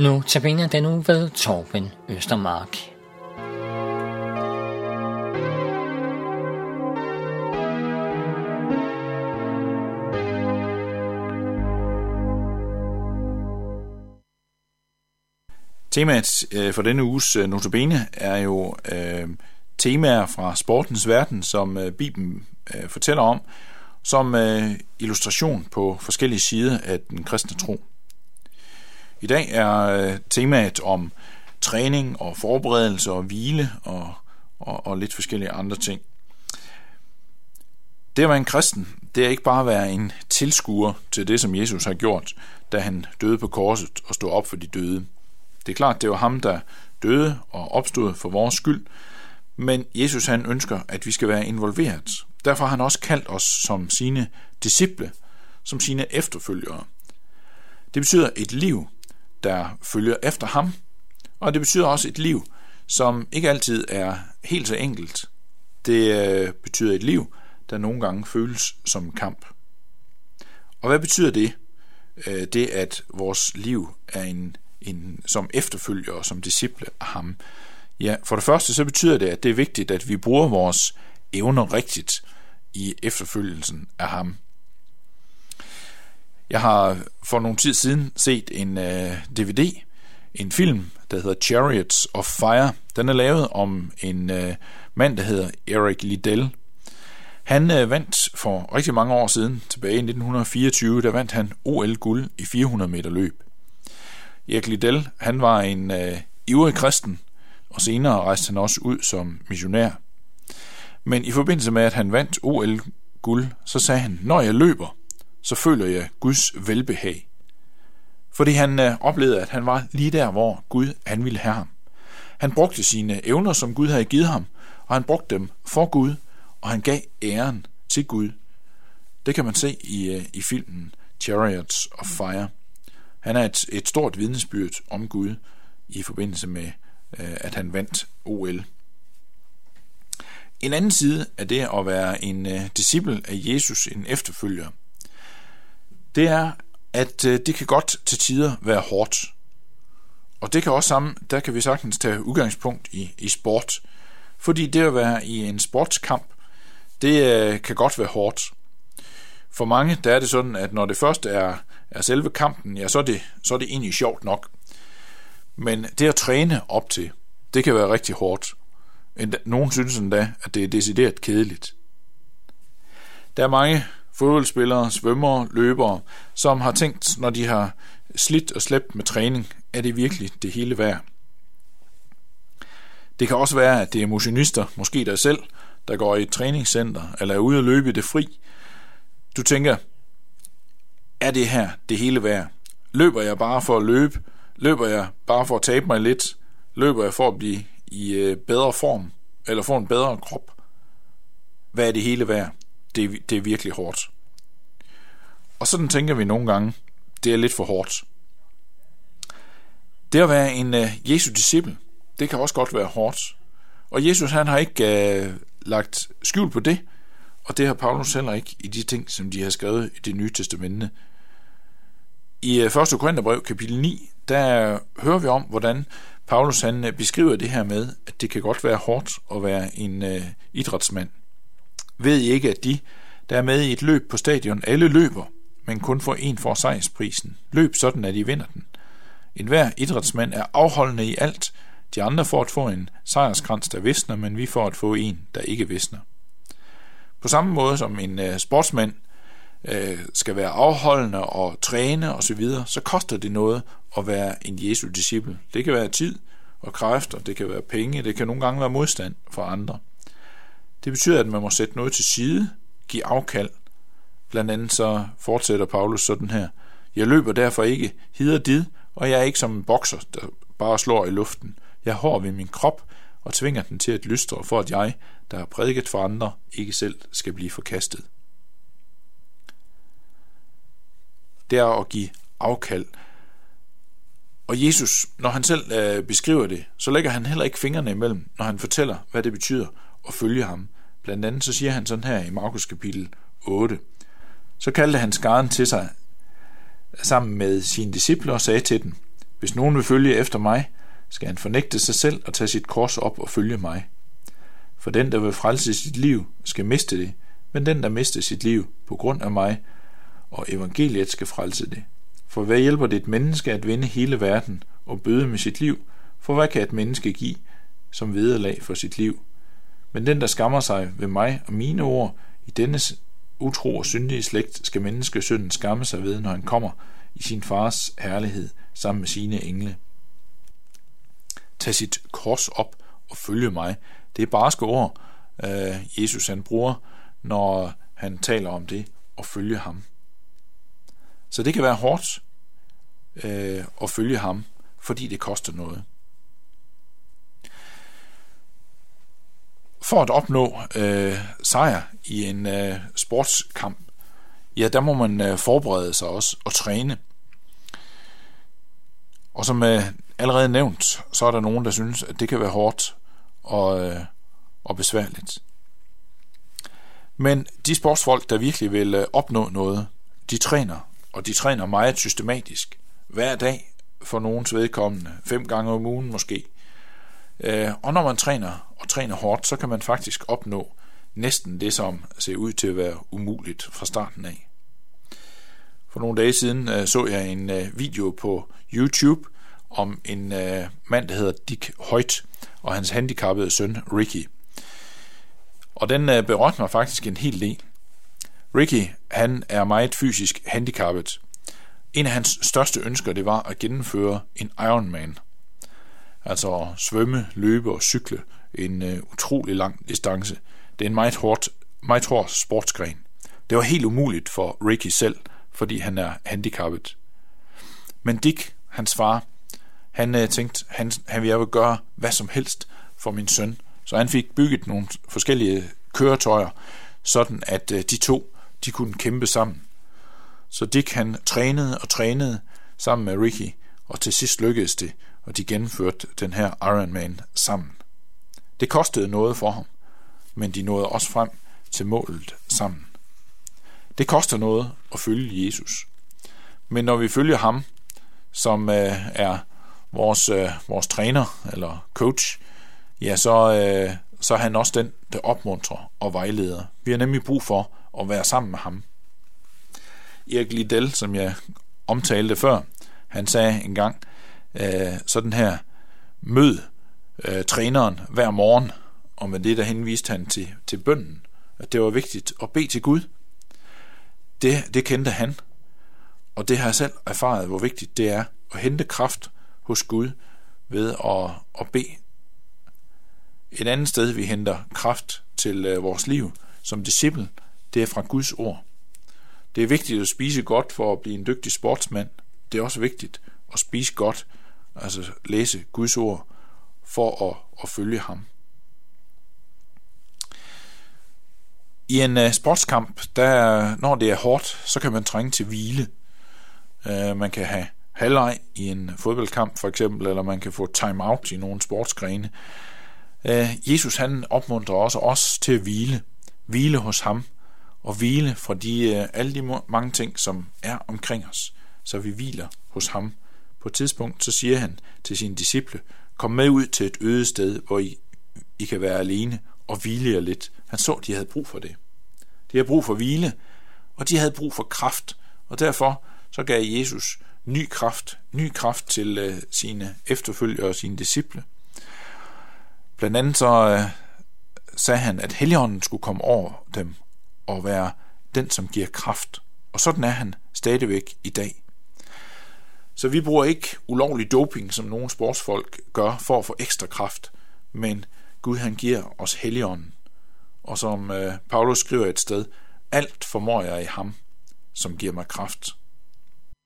Nu tabiner den nu ved Torben Østermark. Temaet øh, for denne uges øh, notabene er jo øh, temaer fra sportens verden, som øh, Bibelen øh, fortæller om, som øh, illustration på forskellige sider af den kristne tro. I dag er øh, temaet om træning og forberedelse og hvile og, og, og lidt forskellige andre ting. Det at være en kristen, det er ikke bare at være en tilskuer til det, som Jesus har gjort, da han døde på korset og stod op for de døde. Det er klart, det var ham, der døde og opstod for vores skyld, men Jesus han ønsker, at vi skal være involveret. Derfor har han også kaldt os som sine disciple, som sine efterfølgere. Det betyder et liv, der følger efter ham, og det betyder også et liv, som ikke altid er helt så enkelt. Det øh, betyder et liv, der nogle gange føles som kamp. Og hvad betyder det? Øh, det, at vores liv er en, en som efterfølger og som disciple af ham. Ja, for det første så betyder det, at det er vigtigt, at vi bruger vores evner rigtigt i efterfølgelsen af ham. Jeg har for nogle tid siden set en øh, DVD, en film, der hedder Chariots of Fire. Den er lavet om en øh, mand, der hedder Eric Liddell. Han øh, vandt for rigtig mange år siden, tilbage i 1924, der vandt han OL-guld i 400 meter løb. Erik Liddell, han var en øh, ivrig kristen, og senere rejste han også ud som missionær. Men i forbindelse med, at han vandt OL-guld, så sagde han, når jeg løber, så føler jeg Guds velbehag. Fordi han øh, oplevede, at han var lige der, hvor Gud han ville have ham. Han brugte sine evner, som Gud havde givet ham, og han brugte dem for Gud, og han gav æren til Gud. Det kan man se i, øh, i filmen Chariots of Fire. Han er et, et stort vidnesbyrd om Gud i forbindelse med, øh, at han vandt OL. En anden side af det at være en øh, disciple af Jesus, en efterfølger, det er, at øh, det kan godt til tider være hårdt. Og det kan også sammen, der kan vi sagtens tage udgangspunkt i, i sport. Fordi det at være i en sportskamp, det øh, kan godt være hårdt. For mange, der er det sådan, at når det først er, er selve kampen, ja, så er, det, så er det egentlig sjovt nok. Men det at træne op til, det kan være rigtig hårdt. Nogen synes endda, at det er decideret kedeligt. Der er mange fodboldspillere, svømmere, løbere, som har tænkt, når de har slidt og slæbt med træning, er det virkelig det hele værd. Det kan også være, at det er motionister, måske dig selv, der går i et træningscenter eller er ude at løbe i det fri. Du tænker, er det her det hele værd? Løber jeg bare for at løbe? Løber jeg bare for at tabe mig lidt? Løber jeg for at blive i øh, bedre form, eller få en bedre krop. Hvad er det hele værd? Det, det er virkelig hårdt. Og sådan tænker vi nogle gange, det er lidt for hårdt. Det at være en uh, Jesu disciple, det kan også godt være hårdt. Og Jesus han har ikke uh, lagt skjul på det, og det har Paulus heller ikke i de ting, som de har skrevet i det nye testamente. I øh, 1. Korintherbrev kapitel 9, der hører vi om, hvordan Paulus han beskriver det her med, at det kan godt være hårdt at være en uh, idrætsmand. Ved I ikke, at de, der er med i et løb på stadion, alle løber, men kun får en for sejrsprisen. Løb sådan, at I vinder den. En hver idrætsmand er afholdende i alt. De andre får at få en sejrskrans, der visner, men vi får at få en, der ikke visner. På samme måde som en uh, sportsmand uh, skal være afholdende og træne osv., så, så koster det noget at være en Jesu disciple. Det kan være tid og kræfter, det kan være penge, det kan nogle gange være modstand fra andre. Det betyder, at man må sætte noget til side, give afkald. Blandt andet så fortsætter Paulus sådan her. Jeg løber derfor ikke hider did, og jeg er ikke som en bokser, der bare slår i luften. Jeg har ved min krop og tvinger den til at lystre, for at jeg, der har prædiket for andre, ikke selv skal blive forkastet. Det er at give afkald og Jesus, når han selv øh, beskriver det, så lægger han heller ikke fingrene imellem, når han fortæller, hvad det betyder og følge ham. Blandt andet så siger han sådan her i Markus kapitel 8. Så kaldte han skaren til sig sammen med sine disciple og sagde til dem, Hvis nogen vil følge efter mig, skal han fornægte sig selv og tage sit kors op og følge mig. For den, der vil frelse sit liv, skal miste det, men den, der mister sit liv på grund af mig og evangeliet, skal frelse det. For hvad hjælper det et menneske at vinde hele verden og bøde med sit liv? For hvad kan et menneske give som vederlag for sit liv? Men den, der skammer sig ved mig og mine ord, i denne utro og syndige slægt, skal menneskesønnen skamme sig ved, når han kommer i sin fars herlighed sammen med sine engle. Tag sit kors op og følge mig. Det er barske ord, øh, Jesus han bruger, når han taler om det og følge ham. Så det kan være hårdt øh, at følge ham, fordi det koster noget. For at opnå øh, sejr i en øh, sportskamp, ja, der må man øh, forberede sig også og træne. Og som øh, allerede nævnt, så er der nogen, der synes, at det kan være hårdt og, øh, og besværligt. Men de sportsfolk, der virkelig vil øh, opnå noget, de træner, og de træner meget systematisk. Hver dag for nogens vedkommende, fem gange om ugen måske. Øh, og når man træner og træner hårdt, så kan man faktisk opnå næsten det, som ser ud til at være umuligt fra starten af. For nogle dage siden øh, så jeg en øh, video på YouTube om en øh, mand, der hedder Dick Hoyt, og hans handicappede søn Ricky. Og den berørte mig faktisk en hel del. Ricky, han er meget fysisk handicappet. En af hans største ønsker, det var at gennemføre en Ironman. Altså at svømme, løbe og cykle en øh, utrolig lang distance. Det er en meget, hård, meget hård sportsgren. Det var helt umuligt for Ricky selv, fordi han er handicappet. Men Dick, hans far, han øh, tænkte, han, han ville gøre hvad som helst for min søn. Så han fik bygget nogle forskellige køretøjer, sådan at øh, de to de kunne kæmpe sammen. Så Dick han trænede og trænede sammen med Ricky, og til sidst lykkedes det, og de gennemførte den her Iron Man sammen. Det kostede noget for ham, men de nåede også frem til målet sammen. Det koster noget at følge Jesus. Men når vi følger ham, som øh, er vores, øh, vores træner eller coach, ja, så, øh, så er han også den, der opmuntrer og vejleder. Vi har nemlig brug for at være sammen med ham. Erik Liddell, som jeg omtalte før, han sagde engang øh, sådan her, mød øh, træneren hver morgen, og med det der henviste han til, til bønden, at det var vigtigt at bede til Gud. Det, det kendte han, og det har jeg selv erfaret, hvor vigtigt det er at hente kraft hos Gud ved at, at bede. Et andet sted, vi henter kraft til øh, vores liv som disciple, det er fra Guds ord. Det er vigtigt at spise godt for at blive en dygtig sportsmand. Det er også vigtigt at spise godt, altså læse Guds ord, for at, at følge ham. I en uh, sportskamp, der, når det er hårdt, så kan man trænge til hvile. Uh, man kan have halvleg i en fodboldkamp for eksempel, eller man kan få timeout i nogle sportsgrene. Uh, Jesus han opmuntrer også os til at hvile. Hvile hos ham, og hvile fra de, alle de mange ting, som er omkring os, så vi hviler hos ham. På et tidspunkt så siger han til sine disciple, kom med ud til et øde sted, hvor I, I kan være alene og hvile jer lidt. Han så, at de havde brug for det. De havde brug for hvile, og de havde brug for kraft, og derfor så gav Jesus ny kraft, ny kraft til øh, sine efterfølgere og sine disciple. Blandt andet så øh, sagde han, at Helligånden skulle komme over dem og være den, som giver kraft. Og sådan er han stadigvæk i dag. Så vi bruger ikke ulovlig doping, som nogle sportsfolk gør, for at få ekstra kraft, men Gud han giver os helligånden. Og som øh, Paulus skriver et sted, alt formår jeg i ham, som giver mig kraft.